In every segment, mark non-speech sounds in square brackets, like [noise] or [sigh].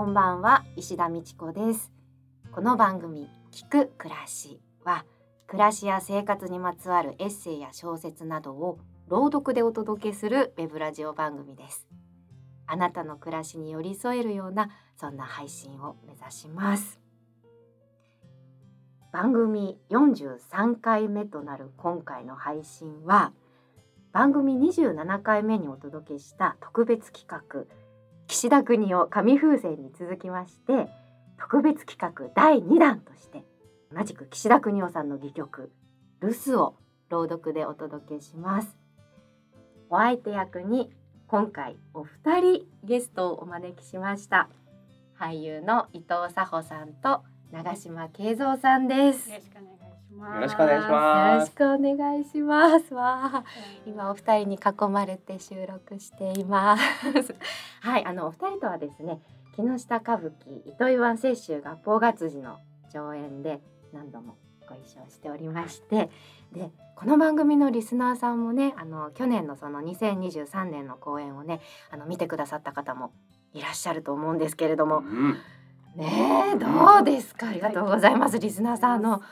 こんばんは石田美智子です。この番組聞く暮らしは暮らしや生活にまつわるエッセイや小説などを朗読でお届けするウェブラジオ番組です。あなたの暮らしに寄り添えるようなそんな配信を目指します。番組43回目となる今回の配信は番組27回目にお届けした特別企画岸田国を紙風船に続きまして特別企画第2弾として同じく岸田邦夫さんの戯曲「留守」を朗読でお届けします。お相手役に今回お二人ゲストをお招きしました俳優の伊藤佐穂さんと長島慶三さんです。ます。よろしくお願いします。よろしくお願いします。わあ今お二人に囲まれて収録しています。[laughs] はいあのお二人とはですね木下歌舞伎糸魚湾清舟合法月次の上演で何度もご一緒しておりましてでこの番組のリスナーさんもねあの去年のその2023年の公演をねあの見てくださった方もいらっしゃると思うんですけれども。うん、ねえどうですか？ありがとうございます。リスナーさんあの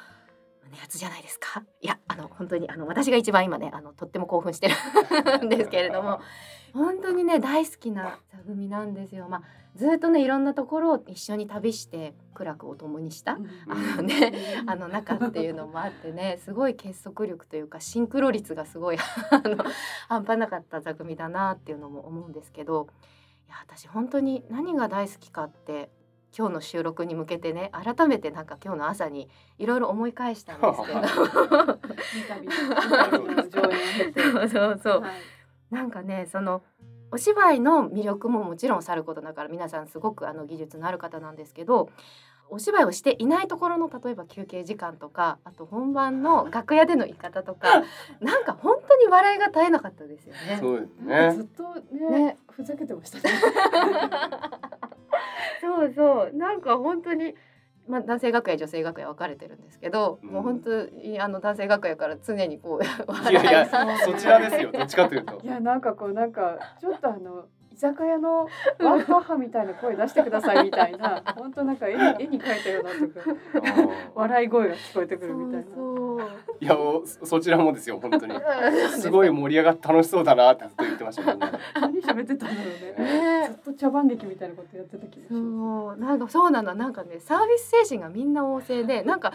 胸熱じゃないですか。いやあの本当にあの私が一番今ねあのとっても興奮してる [laughs] んですけれども。本当にね大好きな座組なんですよ。まあずっとねいろんなところを一緒に旅して苦楽を共にしたあのねあの中っていうのもあってねすごい結束力というかシンクロ率がすごい [laughs] あの半端なかった座組だなっていうのも思うんですけどいや私本当に何が大好きかって今日の収録に向けてね改めてなんか今日の朝にいろいろ思い返したんですけど。[laughs] [laughs] そうそうそう。はい。なんかねそのお芝居の魅力ももちろんさることだから皆さんすごくあの技術のある方なんですけどお芝居をしていないところの例えば休憩時間とかあと本番の楽屋での言い方とかなんか本当に笑いが絶えなかったですよね。そうですなんかずねっとねね。ふざけてましたね。[laughs] [laughs] そうそう。なんか本当にまあ男性楽屋女性楽屋分かれてるんですけど、うん。もう本当にあの男性楽屋から常にこう [laughs] いやいやそちらですよどっちかというと。いやなんかこうなんかちょっとあの居酒屋のワンパッハみたいな声出してくださいみたいな本当なんか絵に絵に描いたようなとか笑い声が聞こえてくるみたいな。そうそういやおそそちらもですよ本当に。すすごい盛り上がって楽しそうだなってずっと言ってましたけどね。何喋ってたんだろうね。ね。ずっと茶番劇みたいなことやってた気がしそまう。なんかそうなの。なんかねサービス精神がみんな旺盛でなんか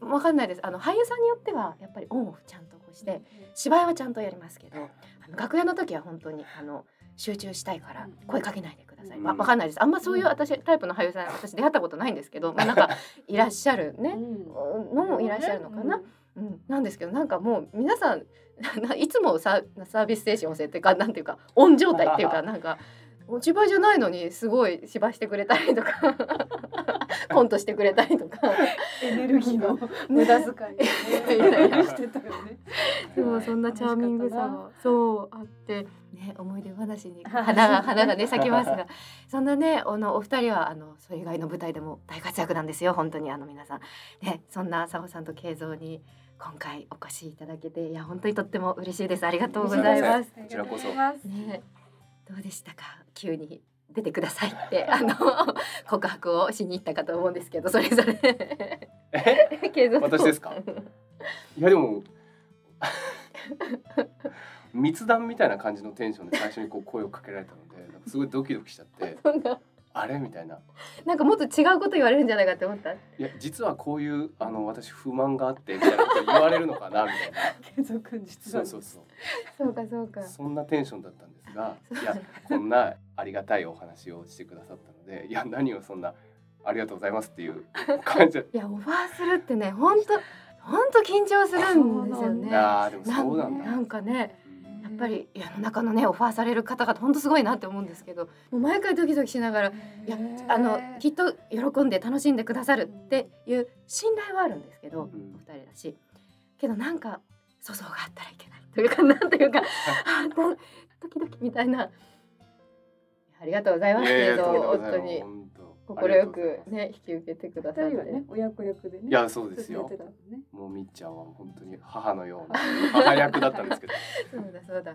わかんないです。あの俳優さんによってはやっぱりオンオフちゃんとこうしす。て芝居はちゃんとやりますけどあの楽屋の時は本当にあの集中したいから声かけないでください。うん。わわかんないです。あんまそういう私タイプの俳優さん私出会ったことないんですけど、まあなんか [laughs] いらっしゃるね。うん。のもいらっしゃるのかな。うん、なんですけどなんかもう皆さん [laughs] ないつもササービス精神旺盛っていうかなんていうかオン状態っていうかなんかお芝居じゃないのにすごい芝居してくれたりとか [laughs] コントしてくれたりとかエネルギーの無駄遣い。いやいやしてたよね。[laughs] そうそんなチャーミングさ楽しかがそうあってね思い出話にはい花が花がね咲きますが。そんなねあのお二人はあのそれ以外の舞台でも大活躍なんですよ本当にあの皆さん。ねそんな佐保さんと慶三に今回お越しいただけていや本当にとっても嬉しいです。ありがとうございます。こちらこそ。ねどうでしたか？急に出てくださいって [laughs] あの告白をしに行ったかと思うんですけどそれぞれ。[laughs] 私ですか？[laughs] いやでも密談みたいな感じのテンションで最初にこう声をかけられたのですごいドキドキしちゃって。そんなあれ？みたいな。なんかもっと違うこと言われるんじゃないかって思った？いや実はこういうあの私不満があってみたいなこと言われるのかなみたいな。継続実はそうそうそうそうかそう。かそんなテンションだったんですがいやこんなありがたいお話をしてくださったのでいや何をそんなありがとうございますっていう感じでいやオファーするってね本当本当緊張するんですよね。あーでもそうなんだ。なんかねやっぱり世の中のねオファーされる方々本当すごいなって思うんですけどもう毎回ドキドキしながらいやあのきっと喜んで楽しんでくださるっていう信頼はあるんですけど、ん。お二人だし。けどなんか粗相があったらいけないというかなんというか [laughs] ドドキドキみたいな。ありがとうございますけど本当に快くありがとうございます。ね引き受けてくださって。ね親子役でね。いやそうですよ。ね。もうみっちゃんは本当に母のような母役だったんですけど。[laughs] そうだそうだ。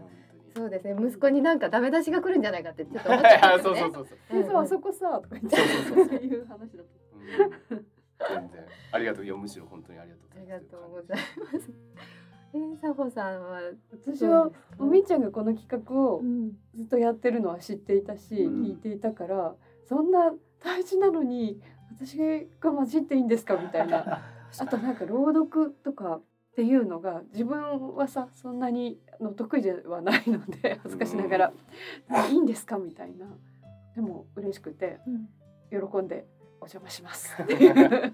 そうですね。息子になんかダメ出しが来るんじゃないかってちょっと思っちゃうんですよねそうそうそうそう。うん先生あそこさとか言ってそうそうそうそう。いう話だった。うん。全然。ありがとういやむしろ本当にありがとうありがとうございます。えー、サホさんは私はおみっちゃんがこの企画をうんずっとやってるのは知っていたし、うん。聞いていたからそんな大事なのに私が混じっていいんですかみたいな。[laughs] あとなんか朗読とかっていうのが自分はさそんなにあの得意ではないので恥ずかしながら、いいんですかみたいな。でも嬉しくてうん。喜んでお邪魔します。っていう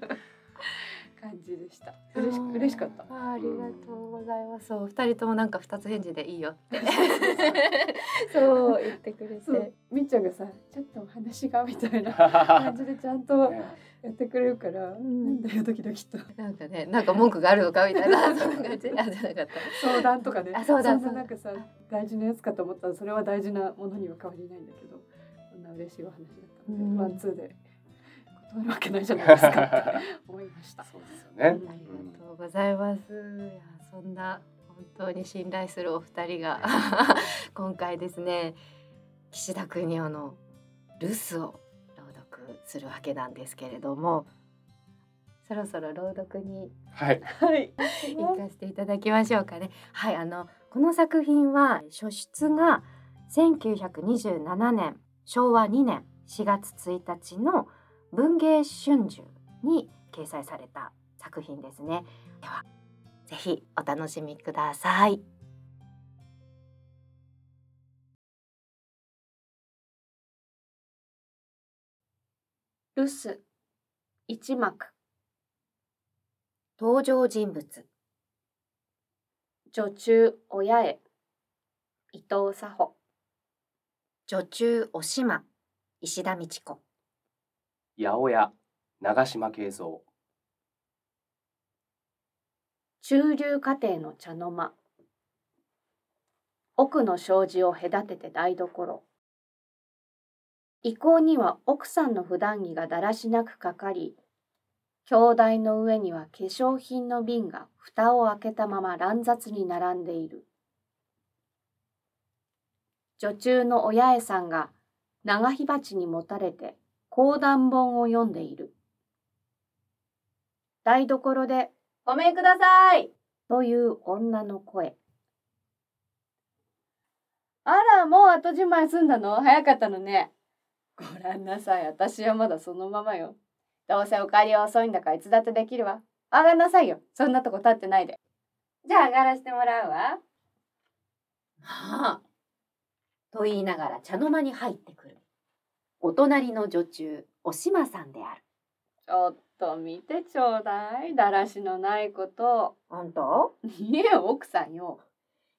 感じでした。嬉し嬉しかった。あーありがとうございます。そう二人ともなんか二つ返事でいいよって。[laughs] そう言ってくれそう。て。みっちゃんがさちょっとお話がみたいな [laughs] 感じでちゃんとね。やってくれるから、ん。なんだよドキドキと。なんかねなんか文句があるのかみたいな [laughs] そんな感じあじゃなかった。相談とかね。あそう。だんななんかさ大事なやつかと思ったらそれは大事なものには変わりないんだけどこんな嬉しいお話だったので、うん。ワンツーで断るわけないじゃないですかって [laughs] 思いました。そうですよね。ありがとうございます。いやそんな本当に信頼するお二人が今回ですね岸田邦夫の留守を朗読するわけなんですけれどもそろそろ朗読にはい。はい。行かせていただきましょうかね。はい、あのこの作品は初出が1927年昭和2年4月1日の文芸春秋に掲載された作品ですね。ではぜひお楽しみください。留守一幕。登場人物。女中親へ。伊藤佐穂女中おしま石田美智子八百屋長島慶三。中流家庭の茶の間。奥の障子を隔てて台所。遺構には奥さんの普段着がだらしなくかかり鏡台の上には化粧品の瓶が蓋を開けたまま乱雑に並んでいる。女中の親江さんが長火鉢にもたれて講談本を読んでいる台所でごめんくださいという女の声。あら、もう後じまい済んだの？早かったのね。ごらんなさい。私はまだそのままよ。どうせお帰りは遅いんだからいつだってできるわ。上がんなさいよ。そんなとこ立ってないで。じゃあ上がらせてもらうわ。まあと言いながら茶の間に入ってくるお隣の女中おしまさんであるちょっと見てちょうだい。だらしのないこと。あんたいえ、奥さんよ。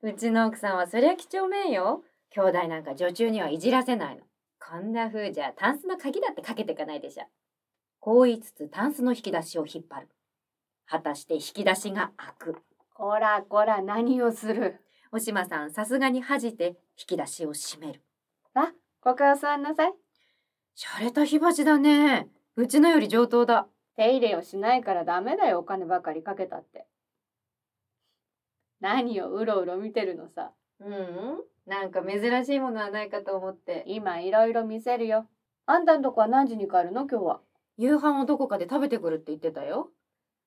うちの奥さんはそりゃ几帳面よ兄弟なんか女中にはいじらせないのこんな風じゃタンスの鍵だってかけていかないでしょこう言いつつタンスの引き出しを引っ張る果たして引き出しが開くこらこら何をする。おしまさんさすがに恥じて引き出しを閉めるあ、ここは座んなさい。洒落た火鉢だね。うちのより上等だ。手入れをしないからダメだよ。お金ばかりかけたって。何をうろうろ見てるのさ。うん。なんか珍しいものはないかと思って。今いろいろ見せるよ。あんたんとこは何時に帰るの？今日は。夕飯をどこかで食べてくるって言ってたよ。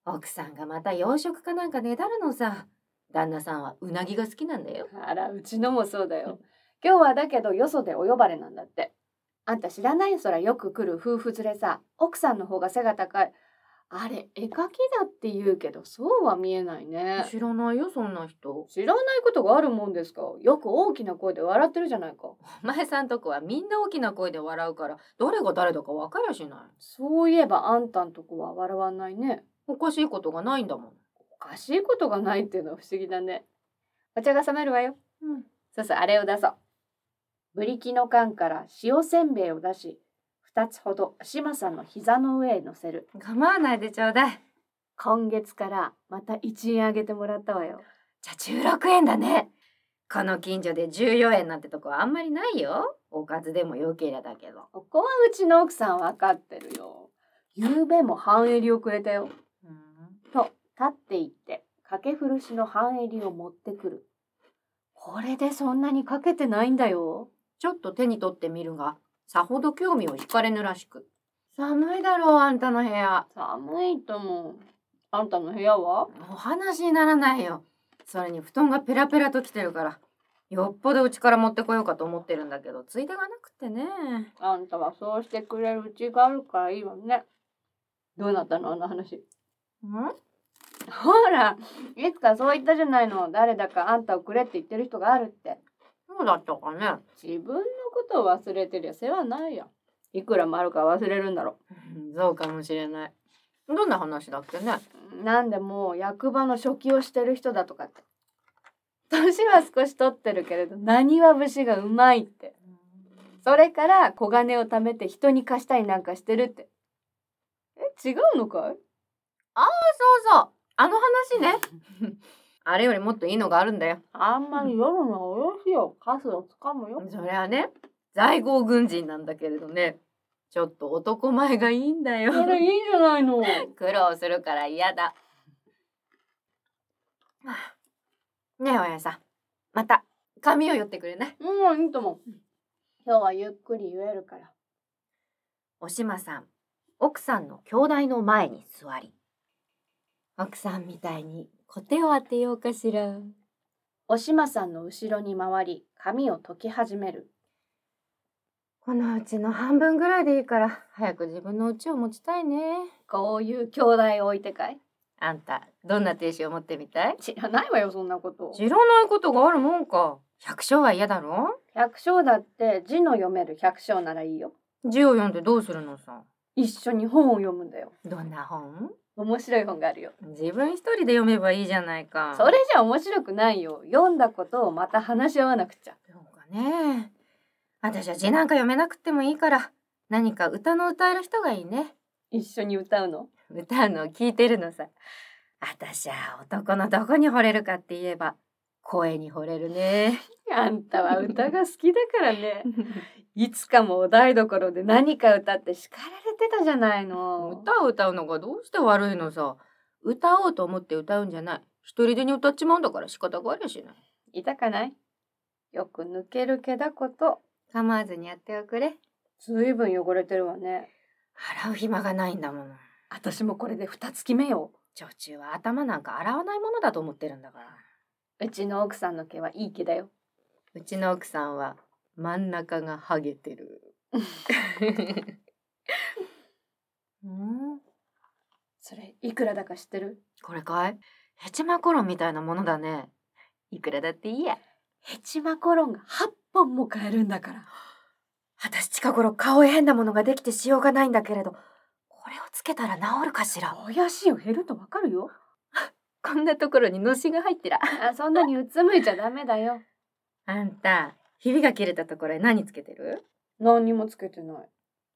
奥さんがまた洋食かなんかねだるのさ。旦那さんはうなぎが好きなんだよ。あらうちのもそうだよ。今日はだけどよそでお呼ばれなんだってあんた知らないよそらよく来る夫婦連れさ。奥さんの方が背が高い。あれ絵描きだって言うけどそうは見えないね。知らないよそんな人。知らないことがあるもんですか？よく大きな声で笑ってるじゃないか。お前さんとこはみんな大きな声で笑うからどれが誰だか分かりゃしない。そういえばあんたんとこは笑わないね。おかしいことがないんだもん。おかしいことがないっていうのは不思議だね。お茶が冷めるわよ。うん。そうそう、あれを出そう。ブリキの缶から塩せんべいを出し、二つほど島さんの膝の上へ乗せる。構わないでちょうだい今月からまた1円あげてもらったわよ。じゃあ16円だねこの近所で14円なんてとこはあんまりないよおかずでもよけりゃだけどここはうちの奥さんわかってるよ。夕べも半襟をくれたよ。と、立って行って、掛け古しの半襟を持ってくる。これでそんなにかけてないんだよ。ちょっと手に取ってみるが、さほど興味を惹かれぬらしく。寒いだろう、あんたの部屋。寒いとも。あんたの部屋は？お話にならないよ。それに布団がペラペラと来てるから。よっぽどうちから持ってこようかと思ってるんだけど、ついでがなくてね。あんたはそうしてくれるうちがあるからいいわね。どうなったのあの話？ん？ほら、いつかそう言ったじゃないの。誰だかあんたをくれって言ってる人があるって。そうだったかね。自分のことを忘れてりゃ世話ないや。いくらもあるか忘れるんだろそうかもしれない。どんな話だっけね。う。なんでもう役場の書記をしてる人だとかって。年は少し取ってるけれど、何は節がうまいって。それから小金を貯めて人に貸したりなんかしてるって。え、違うのかい？そうそう。あの話ね。[laughs] あれよりもっといいのがあるんだよ。あんまり夜のおよしよ。カスをつかむよ。それはね、在郷軍人なんだけれどね。ちょっと男前がいいんだよ。それいいじゃないの。苦労するから嫌だ。はあねえおやさん、また髪を寄ってくれない？うん、いいと思う。今日はゆっくり言えるから。おしまさん、奥さんの兄弟の前に座り。奥さんみたいにコテを当てようかしら。おしまさんの後ろに回り、髪を解き始める。このうちの半分ぐらいでいいから、早く自分の家を持ちたいね。こういう兄弟を置いてかい？あんた、どんな亭主を持ってみたい？知らないわよ、そんなこと。知らないことがあるもんか。百姓は嫌だろ？百姓だって字の読める百姓ならいいよ。字を読んでどうするのさ？一緒に本を読むんだよ。どんな本？面白い本があるよ。自分一人で読めばいいじゃないか。それじゃ面白くないよ。読んだことをまた話し合わなくちゃ。そうかね。私は字なんか読めなくてもいいから、何か歌の歌える人がいいね。一緒に歌うの？歌うのを聞いてるのさ。私は男のどこに惚れるかって言えば、声に惚れるね。[laughs] あんたは歌が好きだからね。[laughs] いつかもお台所で何か歌って叱られてたじゃないの。歌を歌うのがどうして悪いのさ。歌おうと思って歌うんじゃない。一人でに歌っちまうんだから仕方がありゃしない。痛かない？よく抜ける毛だこと。構わずにやっておくれ。ずいぶん汚れてるわね。洗う暇がないんだもの。私もこれで二月目よ。女中は頭なんか洗わないものだと思ってるんだから。うちの奥さんの毛はいい毛だよ。うちの奥さんは真ん中がハゲてる。うん、それいくらだか知ってる？これかい？ヘチマコロンみたいなものだね。いくらだっていいや。ヘチマコロンが8本も買えるんだから。私近頃顔へ変なものができてしようがないんだけれど、これをつけたら治るかしら？怪しいよ減るとわかるよ。[laughs] こんなところにのしが入ってら。あそんなにうつむいちゃダメだよ。あんた、ひびが切れたところへ何つけてる？何にもつけてない。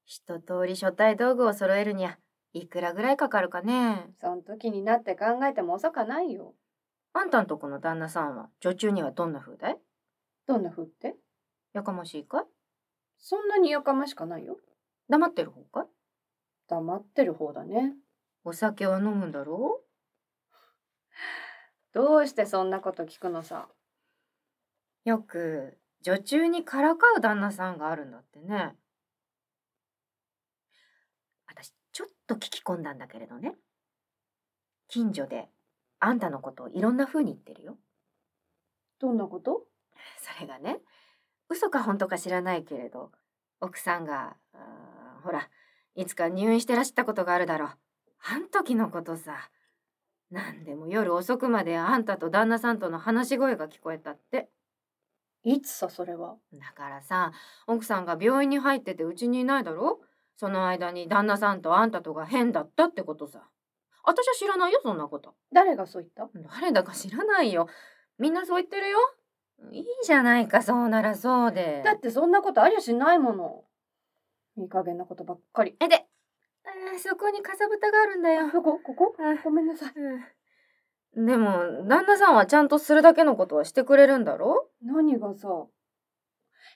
一通り書体道具を揃えるには、いくらぐらいかかるかね？そん時になって考えても遅かないよ。あんたんとこの旦那さんは、女中にはどんな風だい？どんな風って？やかましいかい？そんなにやかましかないよ。黙ってる方かい？黙ってる方だね。お酒は飲むんだろどうしてそんなこと聞くのさ。うよく、女中にからかう旦那さんがあるんだってね。私、ちょっと聞き込んだんだけれどね。近所で、あんたのことをいろんな風に言ってるよ。どんなこと？それがね、嘘か本当か知らないけれど、奥さんが、ほら、いつか入院してらしたことがあるだろう。あん時のことさ。なんでも夜遅くまであんたと旦那さんとの話し声が聞こえたって。いつさそれは？だからさ、奥さんが病院に入っててうちにいないだろ？その間に旦那さんとあんたとが変だったってことさ。私は知らないよ、そんなこと。誰がそう言った？誰だか知らないよ。みんなそう言ってるよ。いいじゃないか、そうならそうで。だってそんなことありゃしないもの。いい加減なことばっかり。え、で、そこにかさぶたがあるんだよ。こここ？こあごめんなさい。うんでも、旦那さんはちゃんとするだけのことはしてくれるんだろ？何がさ。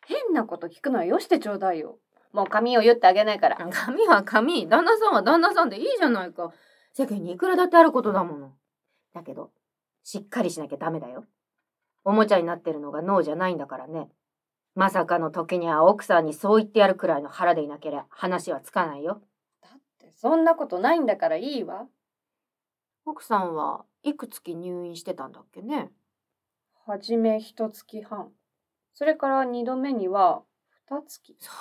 変なこと聞くのはよしてちょうだいよ。もう髪を言ってあげないから。髪は髪、旦那さんは旦那さんでいいじゃないか。世間にいくらだってあることだもの。だけど、しっかりしなきゃダメだよ。おもちゃになってるのが脳じゃないんだからね。まさかの時には奥さんにそう言ってやるくらいの腹でいなければ話はつかないよ。だってそんなことないんだからいいわ。奥さんはいくつき入院してたんだっけね？はじめ一月半。それから二度目には二月。そ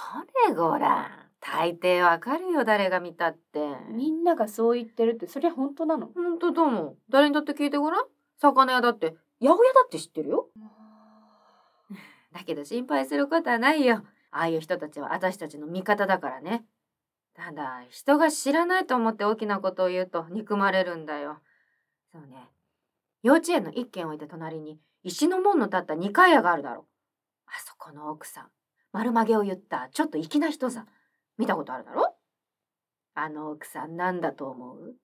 れごらん。大抵わかるよ誰が見たって。みんながそう言ってるってそりゃ本当なの？ほんとどうも。誰にだって聞いてごらん？魚屋だって、八百屋だって知ってるよ？だけど心配することはないよ。ああいう人たちは私たちの味方だからね。ただ、人が知らないと思って大きなことを言うと憎まれるんだよ。そうね。幼稚園の一軒置いて隣に石の門の立った二階屋があるだろう。あそこの奥さん。丸曲げを言ったちょっと粋な人さ。見たことあるだろあの奥さんなんだと思う？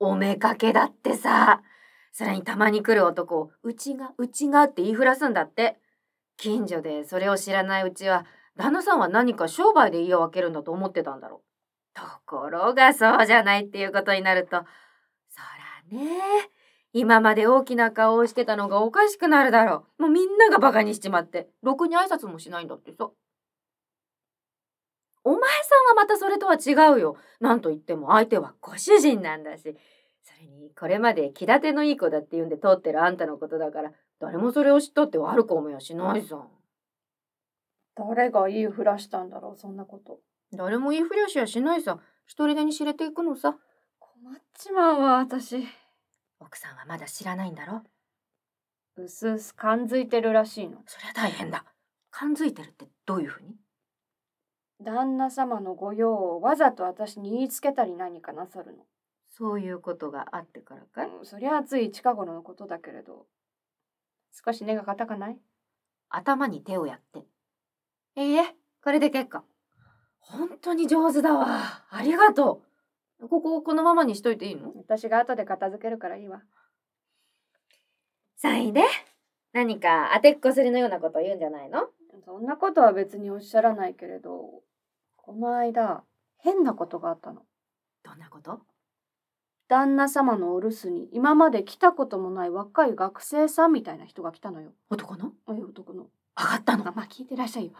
おめかけだってさ。それにたまに来る男を、うちが、うちがって言いふらすんだって。近所でそれを知らないうちは、旦那さんは何か商売で家を分けるんだと思ってたんだろう。ところがそうじゃないっていうことになると、そらね、今まで大きな顔をしてたのがおかしくなるだろう。もうみんながバカにしちまって、ろくに挨拶もしないんだってさ。お前さんはまたそれとは違うよ。なんと言っても相手はご主人なんだし。それに、これまで気立てのいい子だって言うんで通ってるあんたのことだから、誰もそれを知ったって悪く思いはしないさ。誰が言いふらしたんだろうそんなこと。誰も言いふりゃしやしないさ。一人でに知れていくのさ。困っちまうわ私。奥さんはまだ知らないんだろ？うすうす感づいてるらしいの。そりゃ大変だ。感づいてるってどういうふうに？旦那様の御用をわざと私に言いつけたり何かなさるの。そういうことがあってからか？いうんそりゃつい近頃のことだけれど。少し根が硬かない？頭に手をやって。ええこれで結構。本当に上手だわ。ありがとう。ここ、このままにしといていいの？私が後で片付けるからいいわ。さいで。何か当てっこすりのようなことを言うんじゃないの？そんなことは別におっしゃらないけれど、この間、変なことがあったの。どんなこと？旦那様のお留守に今まで来たこともない若い学生さんみたいな人が来たのよ。男の？おい男の。上がったの？あまあ聞いてらっしゃいよ。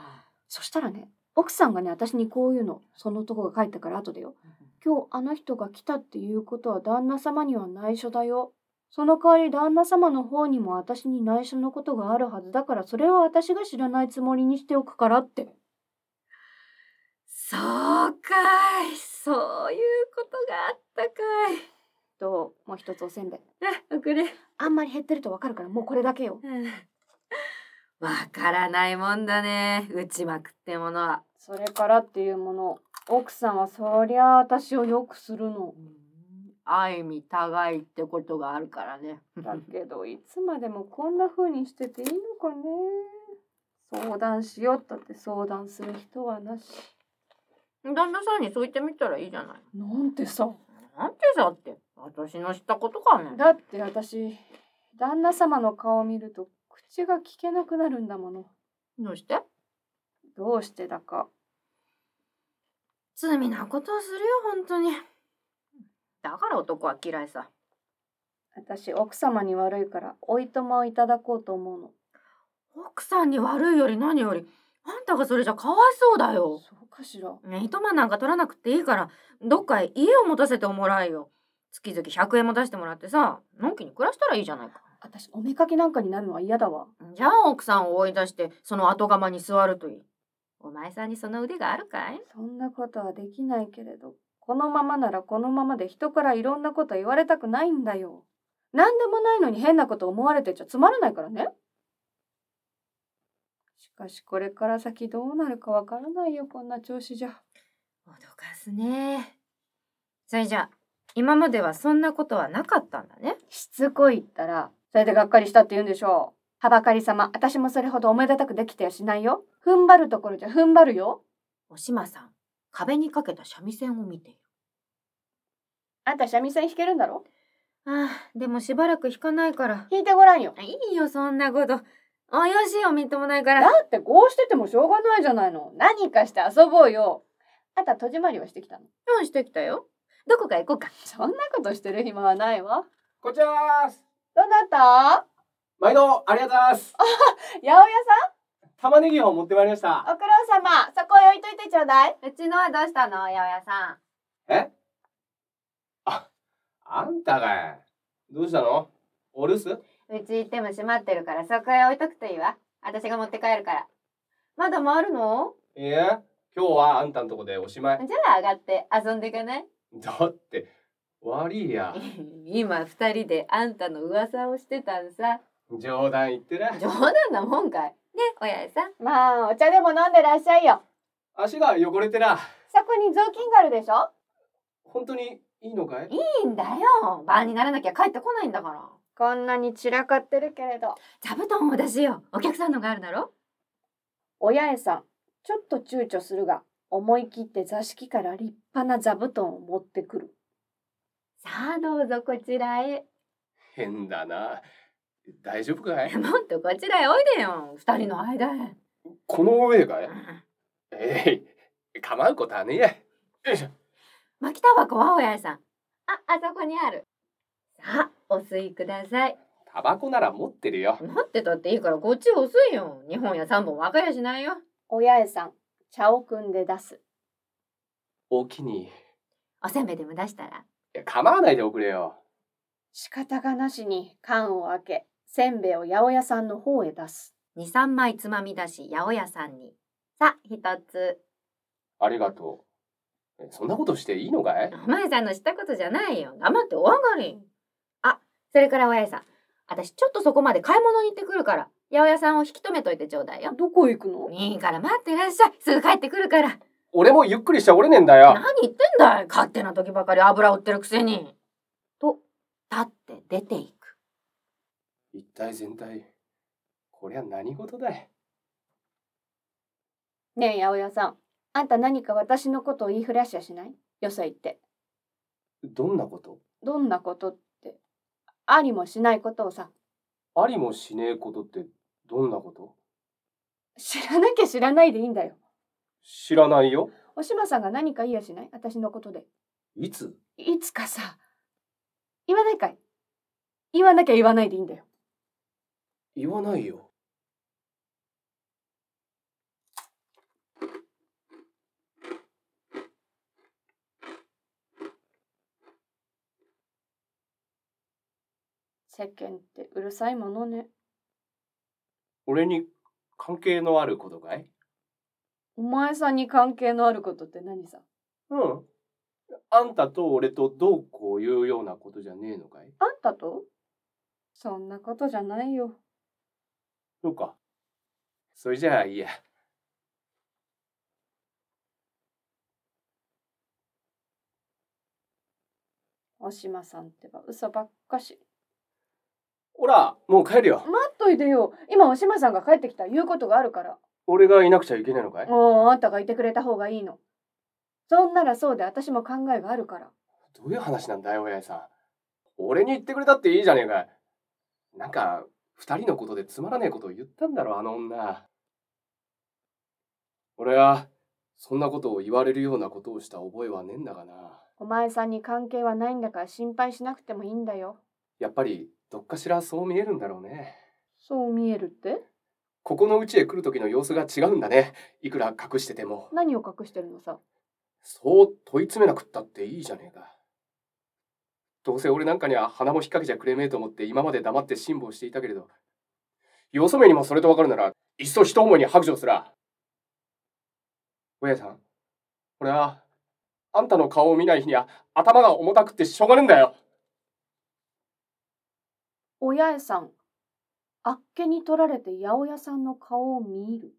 そしたらね、奥さんがね、私にこういうの、その男が帰ったから後でよ。今日あの人が来たっていうことは旦那様には内緒だよ。その代わり旦那様の方にも私に内緒のことがあるはずだからそれは私が知らないつもりにしておくからって。そうかい。そういうことがあったかい。と、もう一つおせんべい。あ、くれ。あんまり減ってるとわかるからもうこれだけよ。わからないもんだね。打ちまくってものは。それからっていうもの、奥さんはそりゃ私をよくするの。愛味互いってことがあるからね。だけどいつまでもこんな風にしてていいのかね。相談しようったって相談する人はなし。旦那さんにそう言ってみたらいいじゃない。なんてさ。なんてさって、私の知ったことかね。だって私、旦那様の顔を見ると口が聞けなくなるんだもの。どうして？どうしてだか。罪なことをするよ、本当に。だから男は嫌いさ。私、奥様に悪いからおいとまをいただこうと思うの。奥さんに悪いより何より、あんたがそれじゃかわいそうだよ。そうかしら。ね、糸満なんか取らなくていいから、どっかへ家を持たせてもらえよ。月々100円も出してもらってさ、のんきに暮らしたらいいじゃないか。私、おめかけなんかになるのは嫌だわ。じゃあ奥さんを追い出して、その後釜に座るといい。お前さんにその腕があるかい？そんなことはできないけれど、このままならこのままで人からいろんなこと言われたくないんだよ。何でもないのに変なこと思われてちゃつまらないからね。しかしこれから先どうなるかわからないよ、こんな調子じゃ。脅かすね。それじゃあ、今まではそんなことはなかったんだね。しつこいったら、それでがっかりしたって言うんでしょう。はばかり様、私もそれほどおめでたくできてやしないよ。踏ん張るところじゃ踏ん張るよ。おしまさん、壁にかけた三味線を見ている。あんた三味線弾けるんだろ？ああ、でもしばらく弾かないから。弾いてごらんよ。いいよ、そんなこと。およしいよ、みっともないから。だってこうしててもしょうがないじゃないの。何かして遊ぼうよ。あんた戸締まりはしてきたの？うん、してきたよ。どこか行こうか。そんなことしてる暇はないわ。こちはーす。どうだった？毎度ありがとうございます。[laughs] 八百屋玉ねぎを持ってまいりました。さん、お苦労様。そこへ置いといてちょうだい。うちのはどうしたの？八百屋さえ？あ、あんたがい。どうしたの？お留守？んうち行っても閉まってるからそこへ置いとくといいわ私が持って帰るからまだ回るの？いや、今日はあんたんとこでおしまい。じゃあ上がって遊んでいかない？だって、悪いや。[laughs] 今二人であんたの噂をしてたんさ冗談言ってな。冗談なもんかいねおやじさんまあ、お茶でも飲んでらっしゃいよ。足が汚れてな。そこに雑巾があるでしょ？本当にいいのかい？いいんだよ晩にならなきゃ帰ってこないんだからこんなに散らかってるけれど。座布団を出しようお客さんのがあるだろ？お八重さん、ちょっと躊躇するが、思い切って座敷から立派な座布団を持ってくる。さあどうぞこちらへ変だな。大丈夫かい？[laughs] もっとこちらへおいでよ二人の間へこの上かいえい、構うことはねえや。よいしょ。巻きタバコはおやじさんああそこにあるさあお吸いくださいタバコなら持ってるよ。持ってたっていいからこっちお吸いよ二本や三本分かりゃしないよお八重さん、茶を汲んで出す。お気に。いおせんべいでも出したら？や、構わないでおくれよ。仕方がなしに缶を開け、せんべいを八百屋さんの方へ出す。二三枚つまみ出し八百屋さんに。さあ一つ。ありがとう。えそんなことしていいのかい？お前さんのしたことじゃないよ。黙ってお上がり。あそれからおやじさん。私ちょっとそこまで買い物に行ってくるから。八百屋さんを引き止めといてちょうだいよ。どこ行くの？いいから待ってらっしゃい。すぐ帰ってくるから。俺もゆっくりしちゃおれねえんだよ。何言ってんだい。勝手な時ばかり油売ってるくせに。と立って出ていく一体全体、こりゃ何事だい。ねえ八百屋さん、あんた何か私のことを言いふらしやしない？よそへ行って。どんなこと？どんなことって、ありもしないことをさ、ありもしねえことってどんなこと？知らなきゃ知らないでいいんだよ。知らないよ。おしまさんが何か言いやしない？私のことで。いつ？いつかさ、言わないかい。言わなきゃ言わないでいいんだよ。言わないよ。世間ってうるさいものね。俺に関係のあることかい？お前さんに関係のあることって何さ？うん。あんたと俺とどうこういうようなことじゃねえのかい？あんたと？そんなことじゃないよ。そうか。それじゃあいいや。おしまさんってば嘘ばっかし。ほら、もう帰るよ。待っといてよ。今おしまさんが帰ってきたら言うことがあるから。俺がいなくちゃいけないのかい？もうあんたがいてくれた方がいいの。そんならそうで私も考えがあるから。どういう話なんだよ、親父さん。俺に言ってくれたっていいじゃねえか。なんか、二人のことでつまらねえことを言ったんだろ、あの女。俺は、そんなことを言われるようなことをした覚えはねえんだがな。お前さんに関係はないんだから心配しなくてもいいんだよ。やっぱり、どっかしらそう見えるんだろうね。そう見えるって？ここの家へ来る時の様子が違うんだね。いくら隠してても。何を隠してるのさ？そう問い詰めなくったっていいじゃねえか。どうせ俺なんかには鼻も引っ掛けちゃくれめえと思って今まで黙って辛抱していたけれど、よそ目にもそれとわかるなら、いっそ一思いに白状すら。親さん、俺は、あんたの顔を見ない日には頭が重たくってしょうがねえんだよ。お八重さん。あっけに取られて八百屋さんの顔を見る。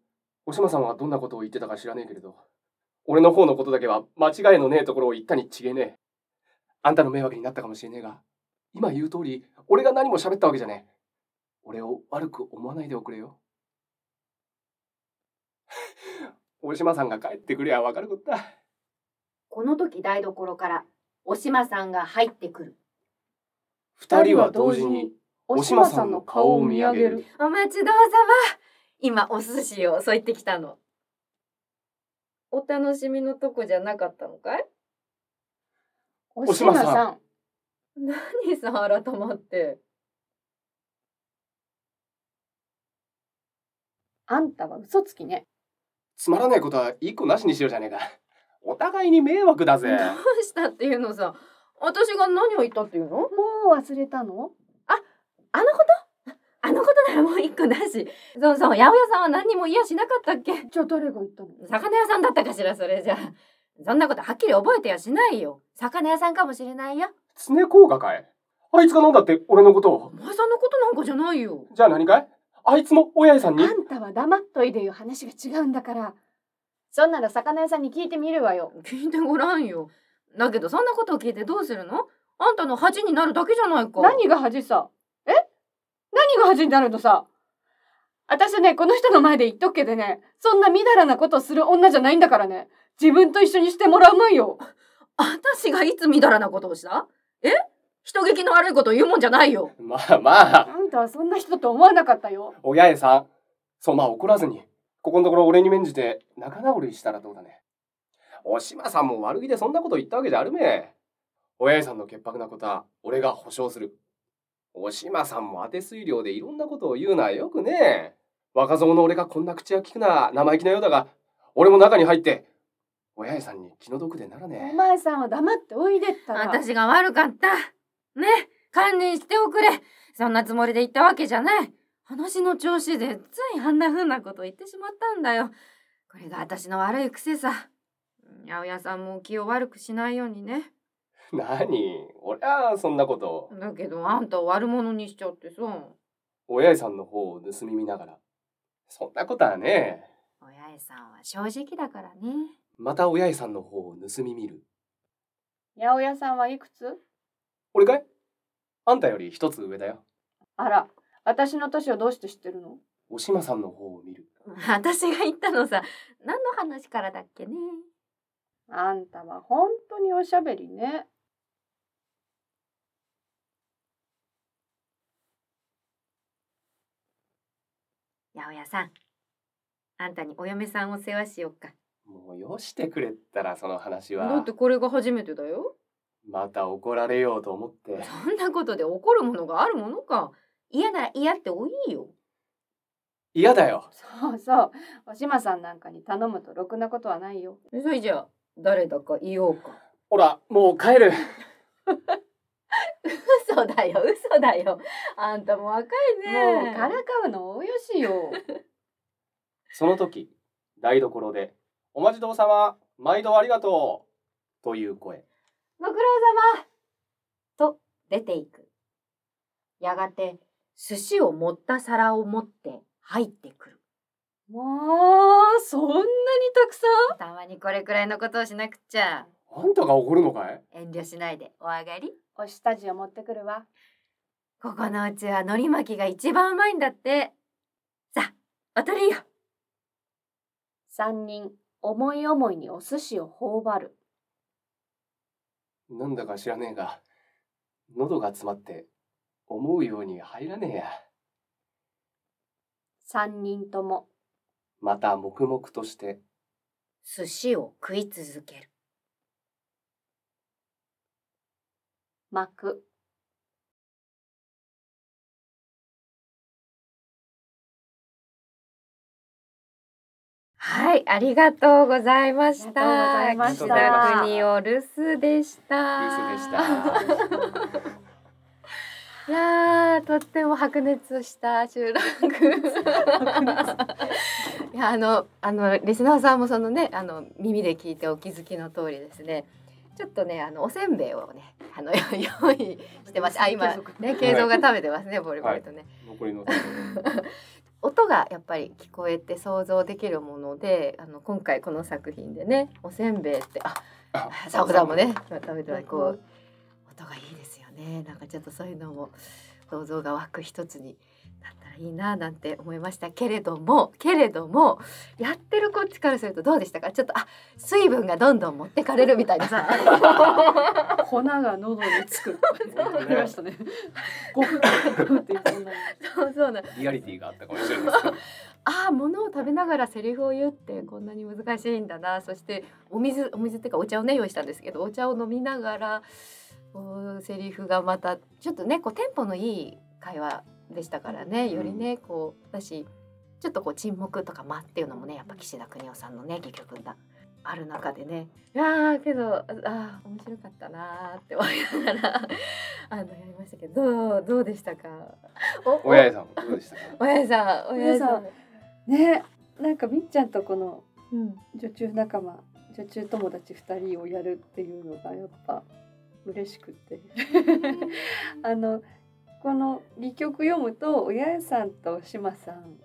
おしまさんはどんなことを言ってたか知らねえけれど、俺の方のことだけは間違いのねえところを言ったに違えねえ。あんたの迷惑になったかもしれねえが、今言う通り、俺が何も喋ったわけじゃねえ。俺を悪く思わないでおくれよ。おしまさんが帰ってくりゃわかることだ。この時台所からおしまさんが入ってくる二人は同時に、おしまさんの顔を見上げる。お待ちどうさま今お寿司を添いてきたのお楽しみのとこじゃなかったのかい？おしまさん。何さ改まって。あんたは嘘つきね。つまらないことは一個なしにしようじゃねえか。お互いに迷惑だぜ。どうしたっていうのさ。私が何を言ったっていうの？もう忘れたの？あのこと？あのことならもう一個なし。そうそう八百屋さんは何にも言いやしなかったっけ？じゃあ誰が言ったの？魚屋さんだったかしらそれじゃそんなことはっきり覚えてやしないよ。魚屋さんかもしれないよ。常効果かい？あいつがなんだって俺のことを？お前さんのことなんかじゃないよ。じゃあ何かい？あいつも親父さんに？あんたは黙っといでよ話が違うんだから。そんなら魚屋さんに聞いてみるわよ。聞いてごらんよ。だけどそんなことを聞いてどうするの？あんたの恥になるだけじゃないか。何が恥さ？え？何が恥になるのさ？私ねこの人の前で言っとくけどねそんなみだらなことをする女じゃないんだからね自分と一緒にしてもらうまいよ。私がいつみだらなことをした？え？人聞きの悪いことを言うもんじゃないよ。まあまあ。あんたはそんな人と思わなかったよ。親父さんそんな怒らずに。ここのところ俺に免じて仲直りしたらどうだね。お島さんも悪気でそんなこと言ったわけじゃあるめ親父さんの潔白なことは俺が保証する。お島さんも当て推量でいろんなことを言うのはよくね若造の俺がこんな口が利くのは生意気なようだが俺も中に入って親父さんに気の毒でならおね前さんは黙っておいでったら。私が悪かった。ね。堪忍しておくれ。そんなつもりで言ったわけじゃない。話の調子でついあんな風なこと言ってしまったんだよ。これが私の悪い癖さ。八百屋さんも気を悪くしないようにね。何？俺はそんなこと。だけどあんたを悪者にしちゃってさ。親父さんの方を盗み見ながら。そんなことはね。親父さんは正直だからねまた親父さんの方を盗み見る。八百屋さんはいくつ？俺かい？あんたより一つ上だよ。あら私の年をどうして知ってるの？お島さんの方を見る。私が言ったのさ何の話からだっけね？あんたは本当におしゃべりね。八百屋さんあんたにお嫁さんを世話しようかもうよしてくれったらその話は。だってこれが初めてだよ。また怒られようと思って。そんなことで怒るものがあるものか。嫌なら嫌っておいいよ。嫌だよ。そうそう。お島さんなんかに頼むとろくなことはないよ。それじゃあ誰だか言おうか。ほらもう帰る。嘘だよ嘘だよ。あんたも若いね。もう。からかうのおよしよ。[laughs] その時台所で「お待ちどうさま。毎度ありがとう」という声。ご苦労様と出ていく。やがて寿司を盛った皿を持って入ってくる。もうそんなにたくさん？たまにこれくらいのことをしなくちゃ。あんたが怒るのかい？遠慮しないで。お上がり。お下地を持ってくるわ。ここのうちは海苔巻きが一番うまいんだって。さあお取りよ。三人思い思いにお寿司を頬張る。なんだか知らねえが喉が詰まって思うように入らねえや。三人とも。また黙々として。寿司を食い続ける。巻はいありがとうございました。ありがとうございました。岸田国を留守でした。留守でした。[laughs] いやーとっても白熱した収録。[laughs] いやあのあのリスナーさんもそのねあの耳で聞いてお気づきの通りですね。ちょっとねあのおせんべいをねあの [laughs] 用意してます。あ今ね慶三が食べてますねボリボリとね、残りの音がやっぱり聞こえて想像できるものであの今回この作品でねおせんべいってあサオさんもね食べてはこう。音がいいですよね。なんかちょっとそういうのも想像が湧く一つにいいななんて思いましたけれどもけれどもやってるこっちからするとどうでしたか？ちょっとあ水分がどんどん持ってかれるみたいなさ。[laughs] 粉が喉につく。ありましたねそんなにそうそうな。リアリティがあったかもしれないですけどああ物を食べながらセリフを言うってこんなに難しいんだな。そしてお水お水っていうかお茶をね用意したんですけどお茶を飲みながらこうセリフがまたちょっとねこうテンポのいい会話でしたからねよりねこうだしちょっとこう沈黙とか間っていうのもねやっぱ岸田邦夫さんのね戯曲がある中でねいやーけどあー面白かったなーって思いながら [laughs] あのやりましたけどどうどうでしたか？お親父さんどうでしたか？親父さん親父さん。ねなんかみっちゃんとこのうん。女中仲間女中友達2人をやるっていうのがやっぱ嬉しくて。[laughs] あのこの戯曲読むと親父さんと島さん。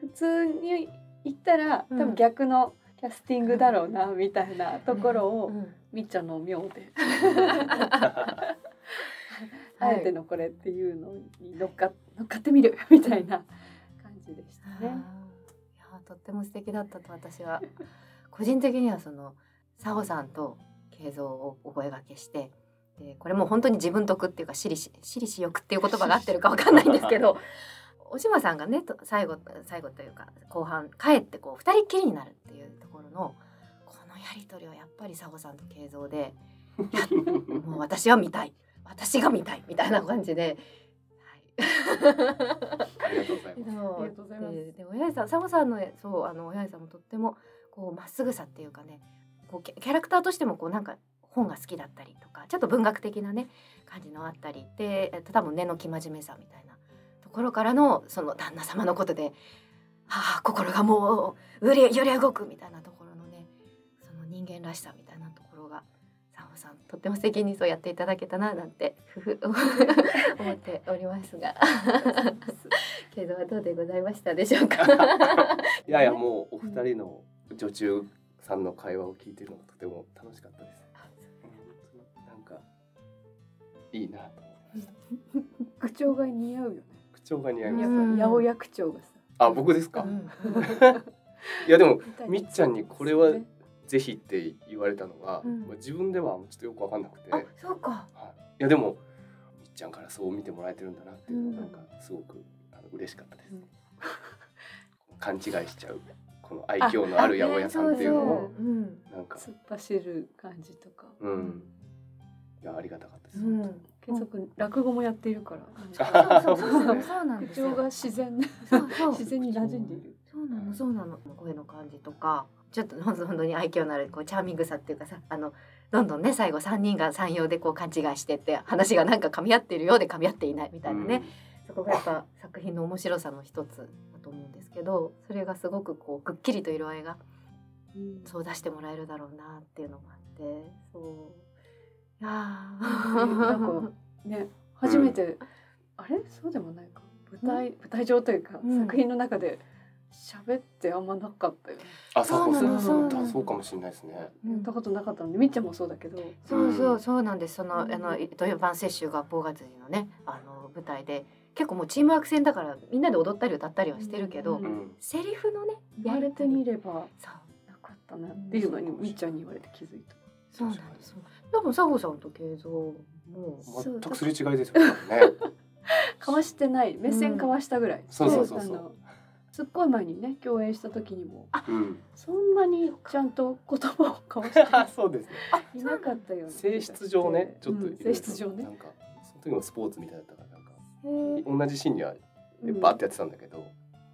普通に言ったらうん。多分逆のキャスティングだろうなみたいなところをうん。みっちゃんの妙で。[laughs] [laughs] はあいえてのこれっていうのに乗っか乗っかってみる [laughs] みたいな感じでしたあー。いね。やとっても素敵だったと私は。個人的にはその佐保さんと慶三をお声掛けしてでこれもう本当に自分得っていうか私利し私利私欲っていう言葉が合ってるかわかんないんですけど [laughs] お島さんがねと最後最後というか後半帰ってこう二人っきりになるっていうところのこのやり取りはやっぱり佐保さんと慶三で [laughs] もう私は見たい。私が見たい。みたいな感じで。はい。ありがとうございます。で親父さん佐保さんのそうあの親父さんもとってもこうまっすぐさっていうかねこうキャラクターとしてもこうなんか本が好きだったりとかちょっと文学的なね感じのあったりでえっと多分根の生真面目さみたいなところからのその旦那様のことで「はあ心がもう揺れ揺れ動く」みたいなところのねその人間らしさみたいなところが佐保さんとっても素敵にそうやっていただけたななんて [laughs] 思っておりますが。[laughs] けどはどうでございましたでしょうか？いやいやもうお二人の女中さんの会話を聞いてるのがとても楽しかったです。いいなと思いました。[laughs] 口調が似合うよね。口調が似合います。ぱ八百屋口調がさ。あ僕ですか？うん [laughs] いやでもみっちゃんにこれはねぜひって言われたのが、うんまあ自分ではちょっとよくわかんなくて、あはい、そうか。いやでもみっちゃんからそう見てもらえてるんだなっていうのうんがなんかすごくあの嬉しかったです。うん勘違いしちゃうこの愛嬌のある八百屋さんっていうのを。なんか突っ走る感じとか。うんいやありがたかったです。うん。継続落語もやっているから。そうそうそうそう。ですねそうなんですよ。口調が自然。そうそう。自然に馴染んでいる。そうなのそうなの。声の感じとか。ちょっと本当本当に愛嬌のあるこうチャーミングさっていうかさあのどんどんね最後三人が三様でこう勘違いしてって話がなんか噛み合ってるようで噛み合っていないみたいなね、そこがやっぱ作品の面白さの一つだと思うんですけどそれがすごくこうくっきりと色合いがうん。そう出してもらえるだろうなっていうのもあってそういやなん。かね初めて、あれ？そうでもないか。舞台舞台上というか、うん。作品の中で喋ってあんまなかったよね。あ、そうそうなのそそうそうかもしれないですね。うん。やったことなかったのでみっちゃんもそうだけど。そうそうそうなんです。その、うん。あの土曜晩摂取学校がのねあの舞台で結構もうチームワーク戦だからみんなで踊ったり歌ったりはしてるけど、うん。うん。セリフのね言われてみるればそう。なかったなっていうのにみっちゃんに言われて気づいた。そうなんです多分佐保さんと慶三もそう全くすれ違いですよね。交わしてない。目線交わしたぐらい。そうそうそうそう。であのすっごい前にね共演した時にも。うん。そんなにちゃんと言葉を交わして [laughs] そうですね。いなかったような気がして性質上ね、ちょっとうん性質上ね。なんかその時もスポーツみたいだったからなんか同じシーンにはうん。バーってやってたんだけど。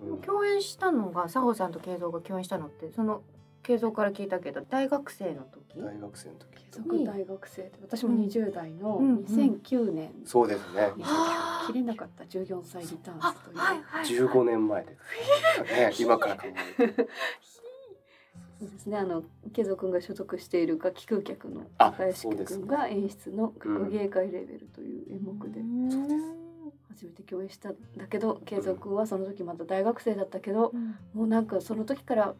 うん。共演したのが佐保さんと慶三が共演したのってその慶三から聞いたけど大学生の時？大学生の時。継続大学生で私も20代のうん2009年。そうですね。あ切れなかった14歳リターンあズという、はいはい15年前です。[laughs] ね、今から考えると。そうですね。あの慶三君が所属している楽器空客のあ高橋そうです君が演出の学芸会レベルという演目でうんそうです初めて共演したんだけど慶三君はその時まだ大学生だったけどうん。もうなんかその時から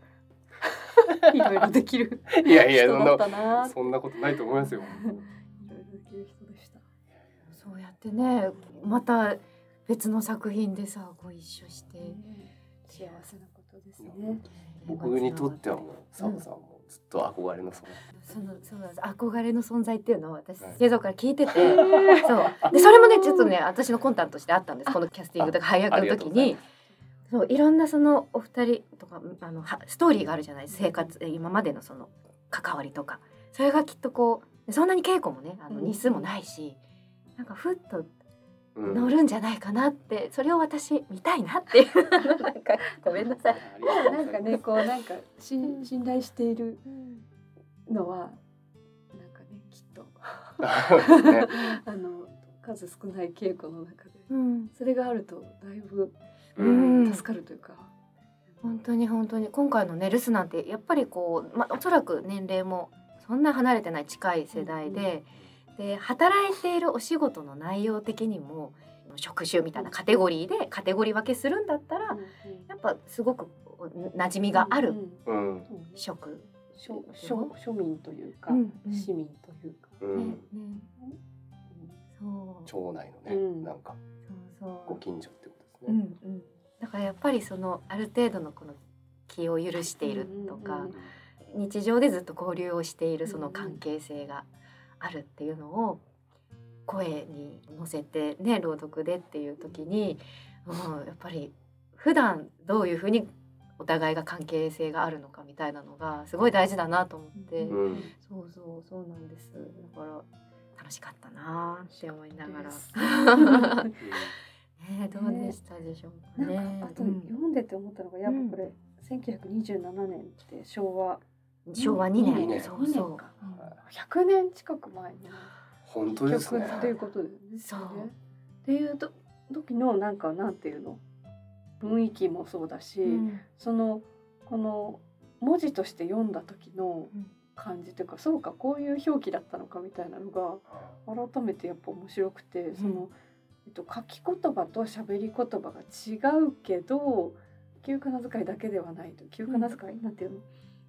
[laughs] いろいろできるいやいや、そんな、なそんなことないと思いますよ。いろいろできる人でした。そうやってねまた別の作品でさご一緒して、幸せなことですね。僕にとってはもう、サボさんもずっと憧れの存在。そのそうなんです憧れの存在っていうのを私はい慶三から聞いてて、[laughs] そうでそれもねちょっとね私の魂胆としてあったんですこのキャスティングとか配役のありがとう時にございます。そういろんなそのお二人とかあのはストーリーがあるじゃない？生活え今までのその関わりとか。それがきっとこうそんなに稽古もねあのうん。日数もないし、なんかふっとうん。乗るんじゃないかなってそれを私見たいなっていう。[laughs] なんかごめんなさい。なんかね [laughs] こうなんかしうん。信頼しているのはなんかねきっと。[laughs] ね。あの数少ない稽古の中で。うん、それがあるとだいぶうん。助かるというか。本当に本当に。今回のね留守なんてやっぱりこう、まあ、おそらく年齢もそんな離れてない近い世代で、で働いているお仕事の内容的にも職種みたいなカテゴリーでカテゴリー分けするんだったら、やっぱすごく馴染みがある職。庶民というか、うんうん。市民というか。うん。ねね。そう。町内のね、うん。なんかそうそう。ご近所ですね。んうん、だからやっぱりそのある程度のこの気を許しているとか、日常でずっと交流をしているその関係性があるっていうのを声に乗せてね朗読でっていう時に、うん、やっぱり普段どういうふうにお互いが関係性があるのかみたいなのがすごい大事だなと思って、うん。うんそうそうそうなんです。だから楽しかったなって思いながら。[laughs] ねどうでしたでしょうかね。なんかあとうん。読んでて思ったのがやっぱこれ、1927年って昭和。昭和2年。二年。そうそう二年か100年近く前の本当ですね。曲っていうことですよね。そう。っていうと時のなんかなんていうの？雰囲気もそうだし、うん。そのこの文字として読んだ時のうん。感じというかそうかこういう表記だったのかみたいなのが改めてやっぱ面白くて、その、えっと、書き言葉と喋り言葉が違うけど旧仮名遣いだけではないと。旧仮名遣い、なんていうの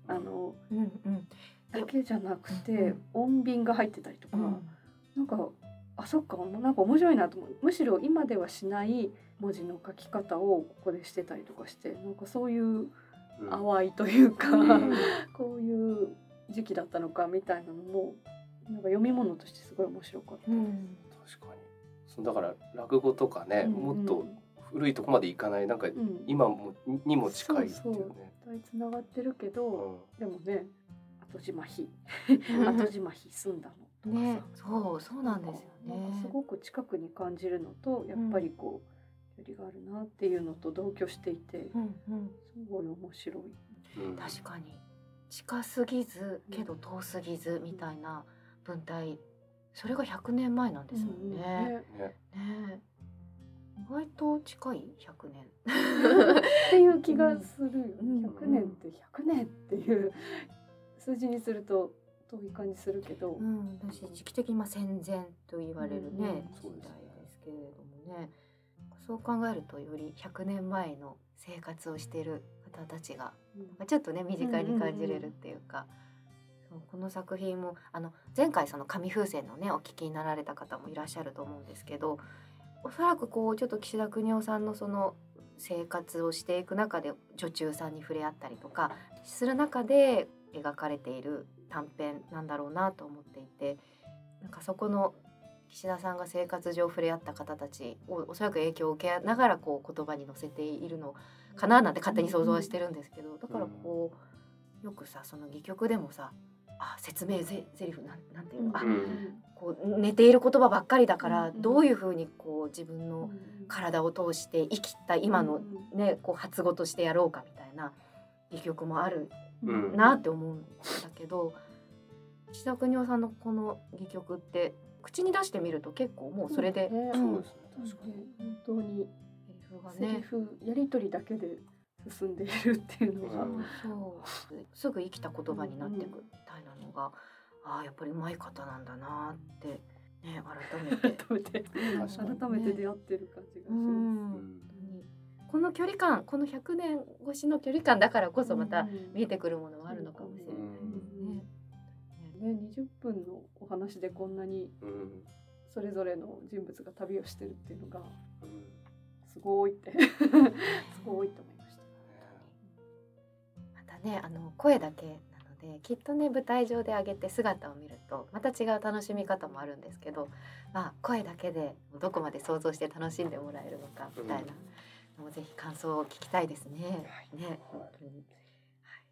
あのうんうん。だけじゃなくて、うん音便が入ってたりとか、うん。なんかあそっかなんか面白いなと思う。むしろ今ではしない文字の書き方をここでしてたりとかしてなんかそういううん淡いというか、うん。こういう時期だったのかみたいなのもなんか読み物としてすごい面白かった。うん。確かに。そうだから落語とかね、うんもっと古いとこまでいかないなんかうん。今もにも近いっていうそうそう。ね。絶対つながってるけど、でもね後島比うん。後島比済んだのとかさ、ねそうそうなんですよなんかすね。ごく近くに感じるのとやっぱりこう距離があるなっていうのと同居していてうんうん。すごい面白い。うん。確かに。近すぎずけど遠すぎずみたいな文体それが100年前なんですもんね。ねね。ね。意外と近い？100年。っていう気がするよね。うん。100年って100年っていう数字にすると遠い感じするけど、うん、私時期的にまあ戦前と言われるね、うん時代そうですけれどもね。そう考えるとより100年前の生活をしている方たちがうん。まあちょっとね身近に感じれるっていうか、そうこの作品もあの前回その紙風船のねお聞きになられた方もいらっしゃると思うんですけどおそらくこうちょっと岸田邦夫さんのその生活をしていく中で女中さんに触れ合ったりとかする中で描かれている短編なんだろうなと思っていてなんかそこの岸田さんが生活上触れ合った方たちをおそらく影響を受けながらこう言葉に乗せているのかななんて勝手に想像はしてるんですけどだからこうよくさその戯曲でもさあ説明ぜ台詞なんなんていうの、あうん。こう寝ている言葉ばっかりだからうん。どういうふうにこう自分の体を通して生きた今のねこう発語としてやろうかみたいな戯曲もあるうん。なって思うんだけど岸田邦夫さんのこの戯曲って口に出してみると結構もうそれで、ねうん。そうですね確かに。本当にセリフやり取りだけで進んでいるっていうのが、うんそう。すぐ生きた言葉になっていくみたいなのが、ああやっぱりうまい方なんだなってね改めて。[laughs] 改めて。改めて出会ってる感じがしうます。ん。本当に。この距離感この100年越しの距離感だからこそまた見えてくるものはあるのかもしれないですね。ね、20分のお話でこんなにうん。それぞれの人物が旅をしてるっていうのがうん。すごいって。[laughs] すごいと思いました。またねあの声だけできっとね舞台上で上げて姿を見るとまた違う楽しみ方もあるんですけど、まあ、声だけでどこまで想像して楽しんでもらえるのかみたいなのもぜひ感想を聞きたいですね。ね本当に、はい、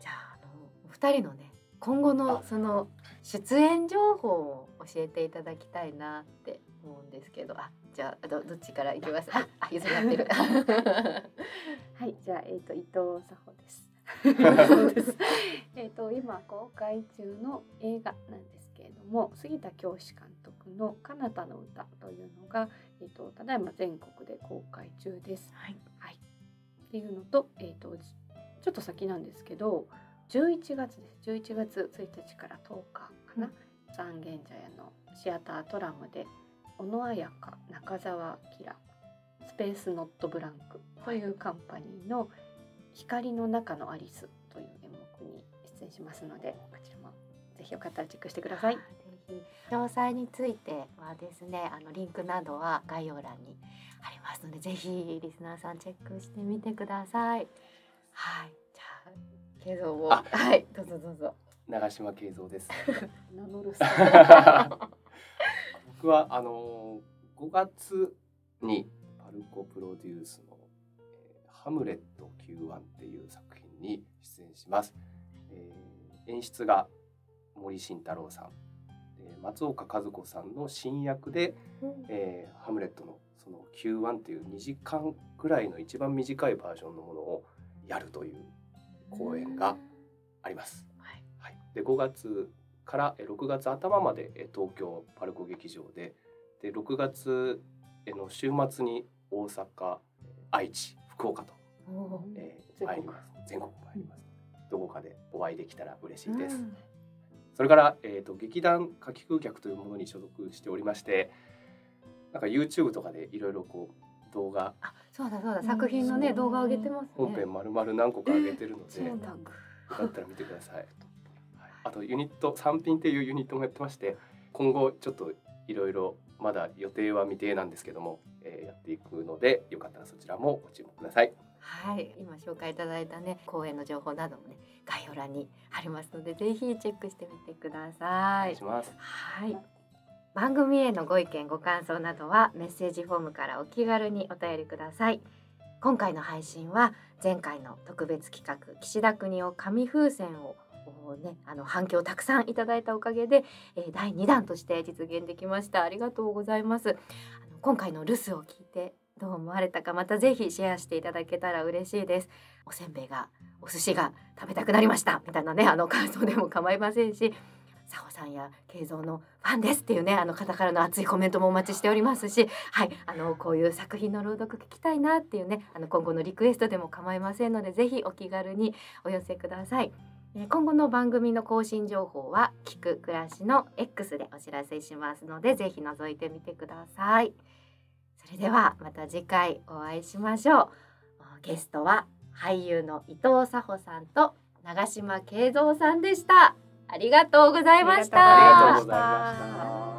じゃああのお二人のね今後のその出演情報を教えていただきたいなって思思うんですけどあじゃあどどっちからいきます？ああ。譲り合ってる。[laughs] [laughs] はい、じゃあ、えっ、と、伊藤佐穂です。[laughs] えっと、今公開中の映画なんですけれども、杉田教師監督の彼方の歌というのが、えっ、と、ただいま全国で公開中です。はいはい。っていうのと、えっ、と、じちょっと先なんですけど、11月です。11月1日から10日かな。三軒茶屋のシアタートラムで小野彩香中澤明スペースノットブランクというカンパニーの光の中のアリスという演目に出演しますのでこちらもぜひよかったらチェックしてください。詳細についてはですねあのリンクなどは概要欄にありますのでぜひリスナーさんチェックしてみてください。はい。じゃあ継続を。あ。はい。どうぞどうぞ。長島慶三です。[laughs] 名乗る [laughs] 僕はあの5月にパルコプロデュースハムレット Q1 っていう作品に出演します。えー演出が森慎太郎さん、で松岡和子さんの新役で、えーハムレットのその Q1 っていう2時間くらいの一番短いバージョンのものをやるという公演があります。はい。はい、で5月からえ6月頭までえ東京パルコ劇場でで6月えの週末に大阪愛知福岡と、えー全国。参ります。全国参りますどこかでお会いできたら嬉しいです、うん。それから、えー、と劇団夏季空客というものに所属しておりましてなんか YouTube とかでいろいろこう動画。あそうだそうだ。作品のね動画上げてますね。本編丸々何個か上げてるので、そうよなんだ。かったら見てください。はい、あとユニット三品っていうユニットもやってまして今後ちょっといろいろまだ予定は未定なんですけども、えーやっていくのでよかったらそちらもご注目ください。はい、今紹介いただいたね公演の情報などもね概要欄にありますのでぜひチェックしてみてくだおさい願いし。ます。はい。番組へのご意見ご感想などはメッセージフォームからお気軽にお便りください。今回の配信は前回の特別企画岸田国を紙風船ををね、あの反響たくさんいただいたおかげで、えー第2弾として実現できましたありがとうございますあの今回の留守を聞いてどう思われたかまたぜひシェアしていただけたら嬉しいですおせんべいがお寿司が食べたくなりましたみたいなねあの感想でも構いませんし佐保さんや慶三のファンですっていうねあの方からの熱いコメントもお待ちしておりますしはいあのこういう作品の朗読聞きたいなっていうねあの今後のリクエストでも構いませんのでぜひお気軽にお寄せください。今後の番組の更新情報は聞く暮らしの X でお知らせしますのでぜひ覗いてみてください。それではまた次回お会いしましょう。ゲストは俳優の伊藤佐穂さんと長島慶三さんでした。ありがとうございました。ありがとうございました。